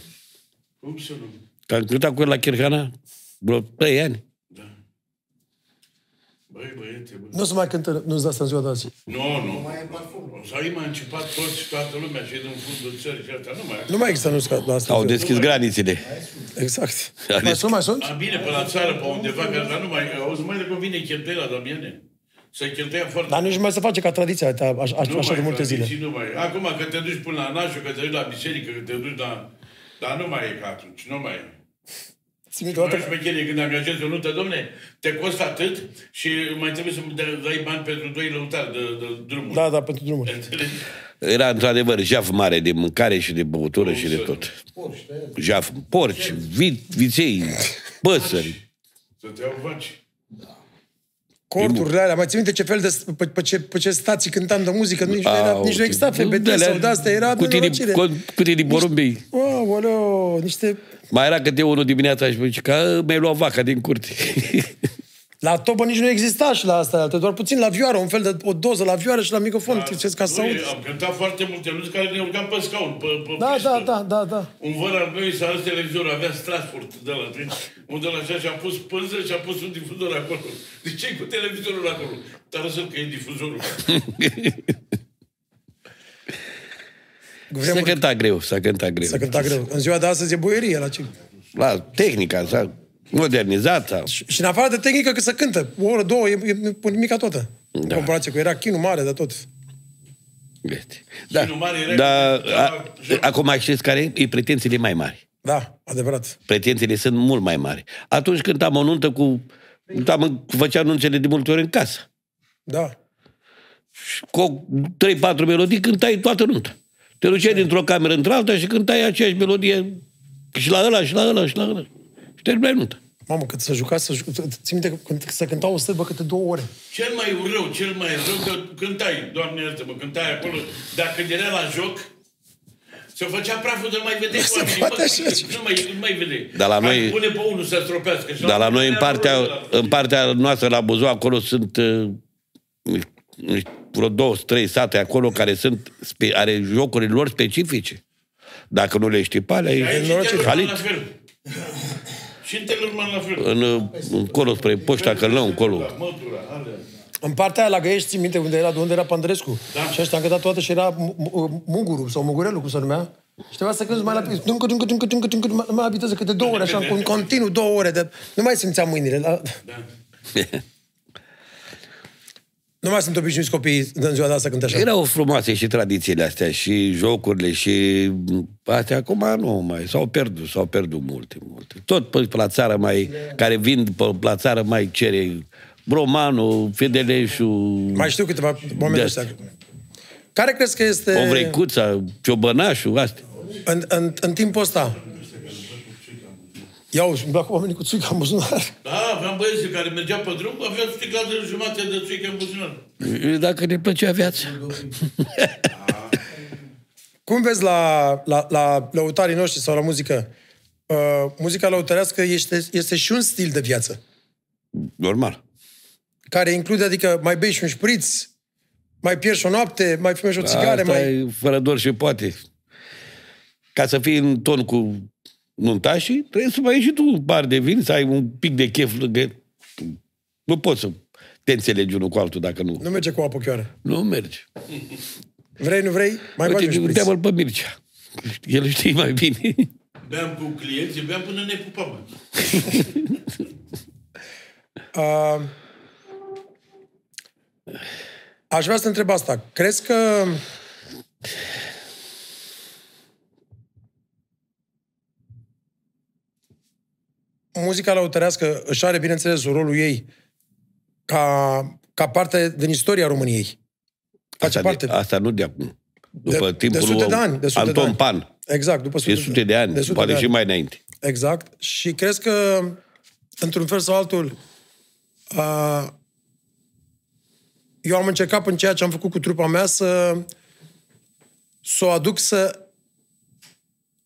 Cum să nu? Că am cântat cu el la Chirhana vreo trei ani. Băi, băiete, bă. Nu o să mai cântă, nu-ți da asta în ziua de azi. Nu, nu. O să ai mai începat toți și toată lumea și din fundul țării și asta. Nu mai. Nu mai există nu la asta. Au deschis granițele. Exact. Ales- Mai sunt, mai sunt? A, bine, pe la țară, pe undeva, că dar nu mai... Auzi, mai le convine cheltuiela, Damiane. Să cheltuia foarte... Dar nici nu mai se face ca tradiția așa, așa, Nu așa de mai, multe zile. tradiții Nu mai. Acum, că te duci până la nașul, că te duci la biserică, că te duci la... Dar nu mai e ca atunci, nu mai e. Țin minte, Nu odată, șmecherie când angajezi o nuntă, domne, te costă atât și mai trebuie să dai- dai bani pentru doi lăutari de, de drumuri. da, da, pentru drumuri. Înțelegi? Era într-adevăr jaf mare de mâncare și de băutură și de tot. Jaf, porci, vi, viței, păsări. Să te iau vaci. Corturile alea, mai țin minte ce fel de, pe, pe, ce, pe ce stații cântam de muzică, nici, nu, era, Au, nici nu exista FBT de alea sau de-astea, era cu tine, nenorocire. cu, cu tine borumbei. Aoleo, niște... Mai era câte unul dimineața și zice că mi-ai luat vaca din curte. <laughs> La tobă nici nu exista și la asta, altă, doar puțin la vioară, un fel de o doză la vioară și la microfon, da, ca să Noi aud. Am cântat foarte multe lucruri care ne urcam pe scaun, pe, pe Da, pistă. da, da, da, da. Un văr al meu s-a ars televizorul, avea Strasford de la prin, unde la așa și a pus pânză și a pus un difuzor acolo. De ce cu televizorul acolo? Dar lăsat că e difuzorul. <laughs> S-a Vremuri, cântat greu, s-a cântat greu. să cânta greu. În ziua de astăzi e boierie la ce... La tehnica s-a modernizat. S-a... Și și în afară de tehnică că să cântă. O oră, două, e, e, e nimica toată. În Da. comparație cu era chinul mare de tot. Este. Da, Chinul mare era da, cu- a, da, acum știți care e pretențiile mai mari. Da, adevărat. Pretențiile sunt mult mai mari. Atunci când am o nuntă cu... Am, făceam nunțele de multe ori în casă. Da. Și cu 3-4 melodii cântai toată nunta. Te duceai dintr-o cameră într-alta și cântai aceeași melodie și la ăla, și la ăla, și la ăla. Și terminai nunta. Mamă, cât să juca, să juca. Țin minte că când să cântau o stârbă câte două ore. Cel mai rău, cel mai rău, că cântai, Doamne iartă-mă, cântai acolo, dar când era la joc, se făcea praful de nu mai vedeai Se oamenii. poate Bă, așa. Nu mai, nu mai vedeai. Dar la Hai, noi- Pune pe unul să stropească. Și Dar la noi, în venea partea, acolo ăla. în partea noastră, la Buzău, acolo sunt uh, vreo două, trei sate acolo care sunt, spe, are jocurile lor specifice. Dacă nu le știi pe alea, Aici e în Telorman halit. la fel. Și în Telorman la fel. În, uh, încolo, spre Poșta Călău, încolo. Mătura, alea. În partea aia la Găiești, țin minte unde era, de unde era Pandrescu. Da. Și ăștia am cântat toată și era Mu- Mu- Muguru sau Mugurelu, cum se numea. Și trebuia să cânti mai la duncă, duncă, duncă, duncă, duncă, nu mai abitează câte două ore, așa, în continuu două ore. De... Nu mai simțeam mâinile. La... Da. <laughs> Nu mai sunt obișnuiți copiii în ziua de asta când așa. Erau frumoase și tradițiile astea, și jocurile, și astea acum nu mai, s-au pierdut, s-au pierdut multe, multe. Tot pe, pe la țară mai, care vin pe la țară mai cere Bromanu, Fedeleșu, Mai știu câteva oameni De ăștia. Care crezi că este... Ovrecuța, Ciobănașul, astea. În, în, în timpul ăsta... Ia uzi, îmi plac oamenii cu țuica în buzunar. Da, aveam băieții care mergeau pe drum, aveau sticla de jumate de țuică în buzunar. Dacă ne plăcea viața. <laughs> Cum vezi la, la, la lăutarii noștri sau la muzică? Uh, muzica lăutărească este, este și un stil de viață, Normal. care include, adică mai bei și un șpriț, mai pierzi o noapte, mai fumezi o țigare, Asta mai... e fără dor și poate. Ca să fii în ton cu nuntașii, trebuie să mai ai și tu un par de vin, să ai un pic de chef lângă... Nu poți să te înțelegi unul cu altul dacă nu. Nu merge cu apă chioară. Nu merge. Vrei, nu vrei? Mai bagi un Uite, șpriț. întreabă-l pe Mircea. El știe mai bine. Beam cu clienții, beam până ne pupam. <laughs> Uh, Aș vrea să te întreb asta. Crezi că muzica lăutărească își are, bineînțeles, rolul ei ca, ca parte din istoria României. Face Asta, parte. de, asta nu de acum. După De- timpul de sute lui de ani, de sute de Anton ani. Pan. Exact, după De sute de ani, sute poate de și ani. mai înainte. Exact. Și crezi că, într-un fel sau altul, a, eu am încercat în ceea ce am făcut cu trupa mea să să o aduc să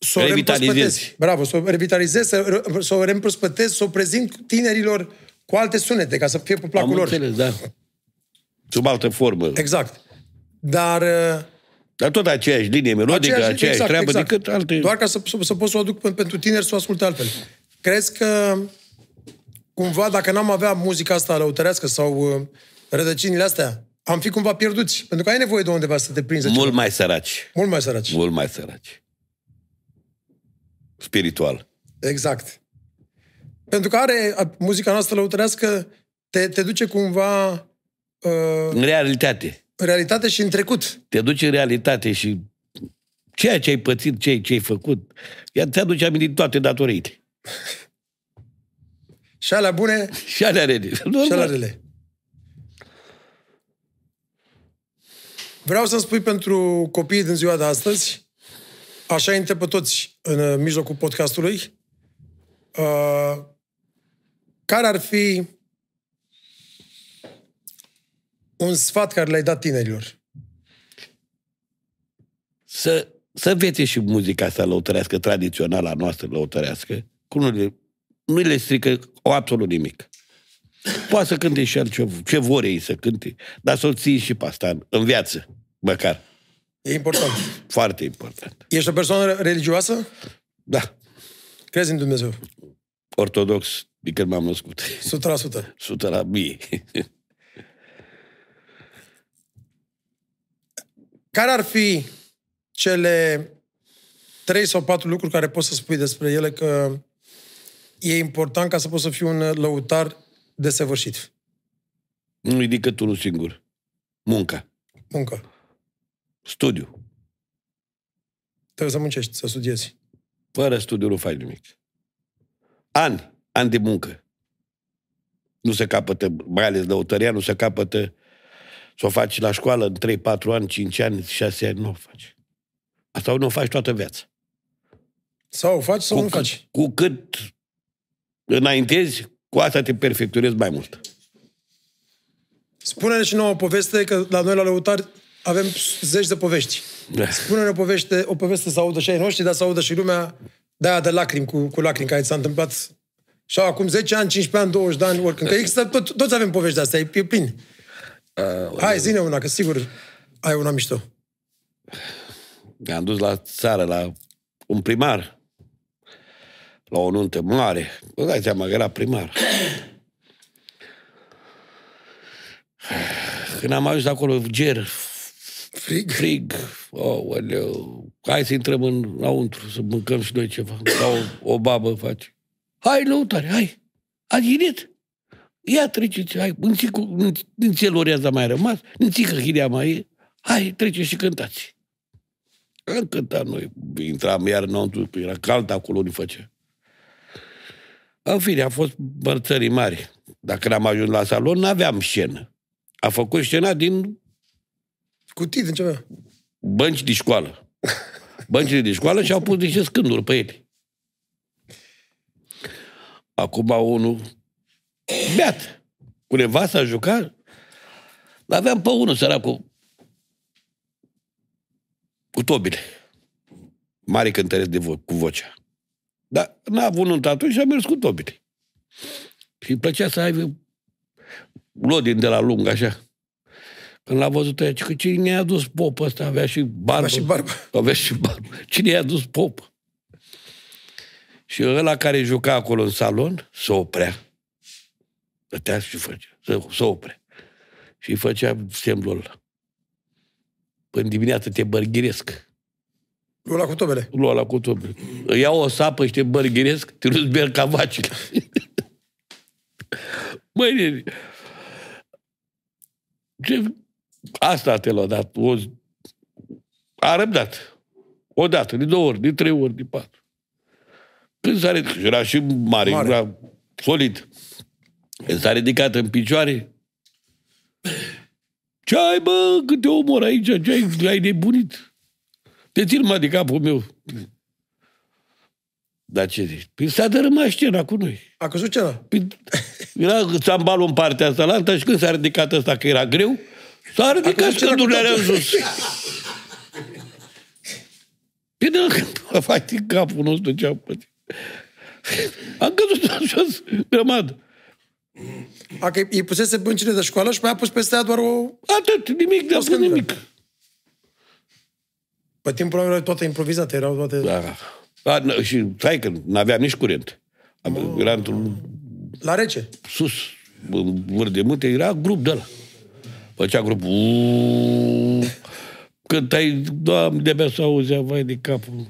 să o Revitalizezi. reîmprospătez. Bravo, să o revitalizez, să, să o reîmprospătez, să o prezint tinerilor cu alte sunete, ca să fie pe placul Am lor. înțeles, da. Sub altă formă. Exact. Dar uh, Dar tot aceeași linie melodică, aceeași, aceeași treabă, decât alte... Doar ca să, să, să pot să o aduc pe- pentru tineri să o asculte altfel. Crezi că cumva, dacă n-am avea muzica asta lăutărească sau uh, rădăcinile astea, am fi cumva pierduți? Pentru că ai nevoie de undeva să te prinzi. Mult ceva. mai săraci. Mult mai săraci. Mult mai săraci. Spiritual. Exact. Pentru că are a- muzica noastră lăutărească te, te duce cumva uh, În realitate. în realitate și în trecut. Te duci în realitate și ceea ce ai pățit, ce, ce ai făcut, ea te aduce aminte de toate datoriile. <laughs> Și alea bune <laughs> Și alea rele. și alea Normal. rele. Vreau să-mi spui pentru copiii din ziua de astăzi, așa intră pe toți în uh, mijlocul podcastului, uh, care ar fi un sfat care l-ai dat tinerilor? Să, să învețe și muzica asta lăutărească, tradițională a noastră lăutărească, cu nu le, nu le strică o absolut nimic. Poate să cânte și el ce, ce vor ei să cânte, dar să o ții și pe asta în, în viață, măcar. E important. Foarte important. Ești o persoană religioasă? Da. Crezi în Dumnezeu? Ortodox, de când m-am născut. 100%. 100 la mie. Care ar fi cele trei sau patru lucruri care poți să spui despre ele că e important ca să poți să fii un lăutar desăvârșit? Nu-i decât unul singur. Munca. Muncă. Studiu. Trebuie să muncești, să studiezi. Fără studiu nu faci nimic. Ani. Ani de muncă. Nu se capătă, mai ales lăutăria, nu se capătă să o faci la școală în 3-4 ani, 5 ani, 6 ani, nu o faci. Asta nu o faci toată viața. Sau o faci sau Cu nu cât, faci. cu cât înaintezi, cu asta te perfecționezi mai mult. Spune-ne și nouă o poveste, că la noi la lăutar avem zeci de povești. Da. Spune-ne o poveste, o poveste să audă și ai noștri, dar să audă și lumea de aia de lacrimi, cu, cu lacrimi, care ți s-a întâmplat și acum 10 ani, 15 ani, 20 de ani, oricând. Că există, tot, toți avem povești de astea, e, e plin. Hai, zine una, că sigur ai una mișto. am dus la țară, la un primar, la o nuntă mare. Vă dați seama că era primar. Când am ajuns acolo, ger, Frig. frig, oh, aleu. hai să intrăm în, înăuntru, să mâncăm și noi ceva. La o, o babă face. Hai, lăutare, hai, ați ghidit? Ia treceți, hai, înțicul, înțelorează mai rămas, înțică chiria mai e, hai, treceți și cântați. Am cântat noi, intram iar înăuntru, era cald acolo, nu făcea. În fine, a fost bărțării mari. Dacă n-am ajuns la salon, n-aveam scenă. A făcut scena din Cutii din ceva. bănci de școală. Băncile de școală și au pus niște scânduri pe ele. Acum unul beat. Cu nevasta a jucat. L-aveam pe unul săracul cu tobile. Mare cântăresc de vo- cu vocea. Dar n-a avut nuntă atunci și a mers cu tobile. Și îi plăcea să aibă lodin de la lung, așa. Când l-a văzut aia, că cine i-a adus pop ăsta? Avea și barbă. Avea și barbă. Avea și barbă. Cine i-a adus pop? Și ăla care juca acolo în salon, se oprea. Stătea și făcea, să, să oprea. Și îi făcea semnul ăla. Până dimineață te bărghiresc. Ăla cu tobele. Lua ăla cu tot. Îi iau o sapă și te bărghiresc, te nu-ți merg ca vacile. <laughs> Măi, nene, Ce, asta te l-a dat. O, a răbdat. O dată, de două ori, de trei ori, de patru. Când s-a ridicat, și era și mare, Mare. era solid. Când s-a ridicat în picioare, ce ai, bă, cât te omor aici, ce ai, ai nebunit? Te țin mă de capul meu. Dar ce zici? Păi s-a dărâmat scena cu noi. A căzut cena. Păi, era țambalul în partea asta la alta și când s-a ridicat ăsta, că era greu, s-a ridicat căzut cena cu scândurile alea în totul. sus. Păi da, că faci din capul nostru ce am pățit. Am căzut în jos, grămadă. A, că îi pusese băncile de școală și pe aia a pus peste ea doar o... Atât, nimic, de scândură. nimic. Pe timpul ăla erau toate improvizate, erau toate... Da. A, n- și stai că n-aveam nici curent. Am, era într-un La rece. sus, în vârf de munte, era grup de ăla. Făcea grup. uuu. Când ai, doamne, de-abia să auzea, vai de capul.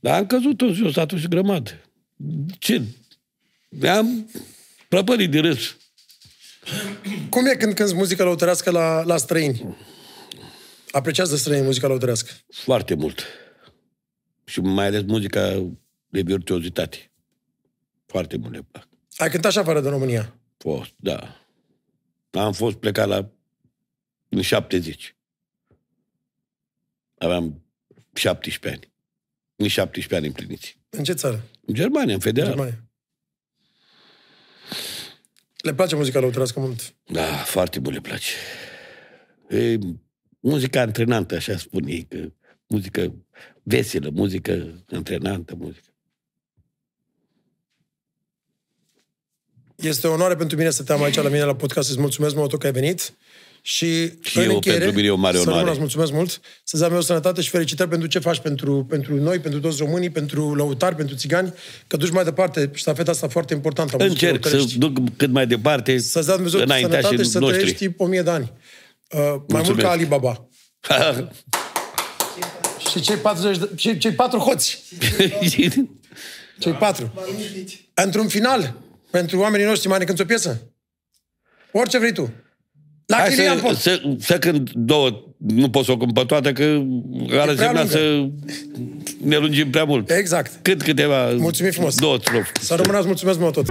Dar am căzut tot jos atunci grămadă. Ce? Am prăpărit de râs. Cum e când cânti muzica lăutărească la, la străini? Apreciază străini muzica lăutărească. Foarte mult. Și mai ales muzica de virtuozitate. Foarte mult le plac. Ai cântat și afară de România. Fost, da. Am fost plecat la în 70. Aveam 17 ani. În 17 ani împliniți. În ce țară? În Germania, în federal. Germania. Le place muzica lăutărească mult. Da, foarte mult le place. E muzica antrenantă, așa spun ei, că muzică veselă, muzică antrenantă, muzică. Este o onoare pentru mine să te am aici la mine la podcast. Îți mulțumesc mult că ai venit. Și, Și în eu, încheiere, pentru mine e o mare să onoare. rămână, îți mulțumesc mult. Să-ți am eu sănătate și felicitări pentru ce faci pentru, pentru noi, pentru toți românii, pentru lăutari, pentru țigani, că duci mai departe ștafeta asta foarte importantă. a muzicii Încerc să lăutărești. duc cât mai departe Să-ți dea Dumnezeu sănătate înaintașii și să noștri. trăiești o mie de ani. Uh, mai mult Mulțumesc. ca Alibaba. <laughs> Și cei, 40 de, cei, cei patru hoți. <laughs> Cei patru. Într-un final, pentru oamenii noștri, mai ne cânti o piesă? Orice vrei tu. La Hai Chilian să, pot. să, să cânt două, nu pot să o cânt pe toată, că ar însemna lungă. să ne lungim prea mult. Exact. Cât câteva... Mulțumim frumos. Două strofe. Să rămânați, mulțumesc mult tot.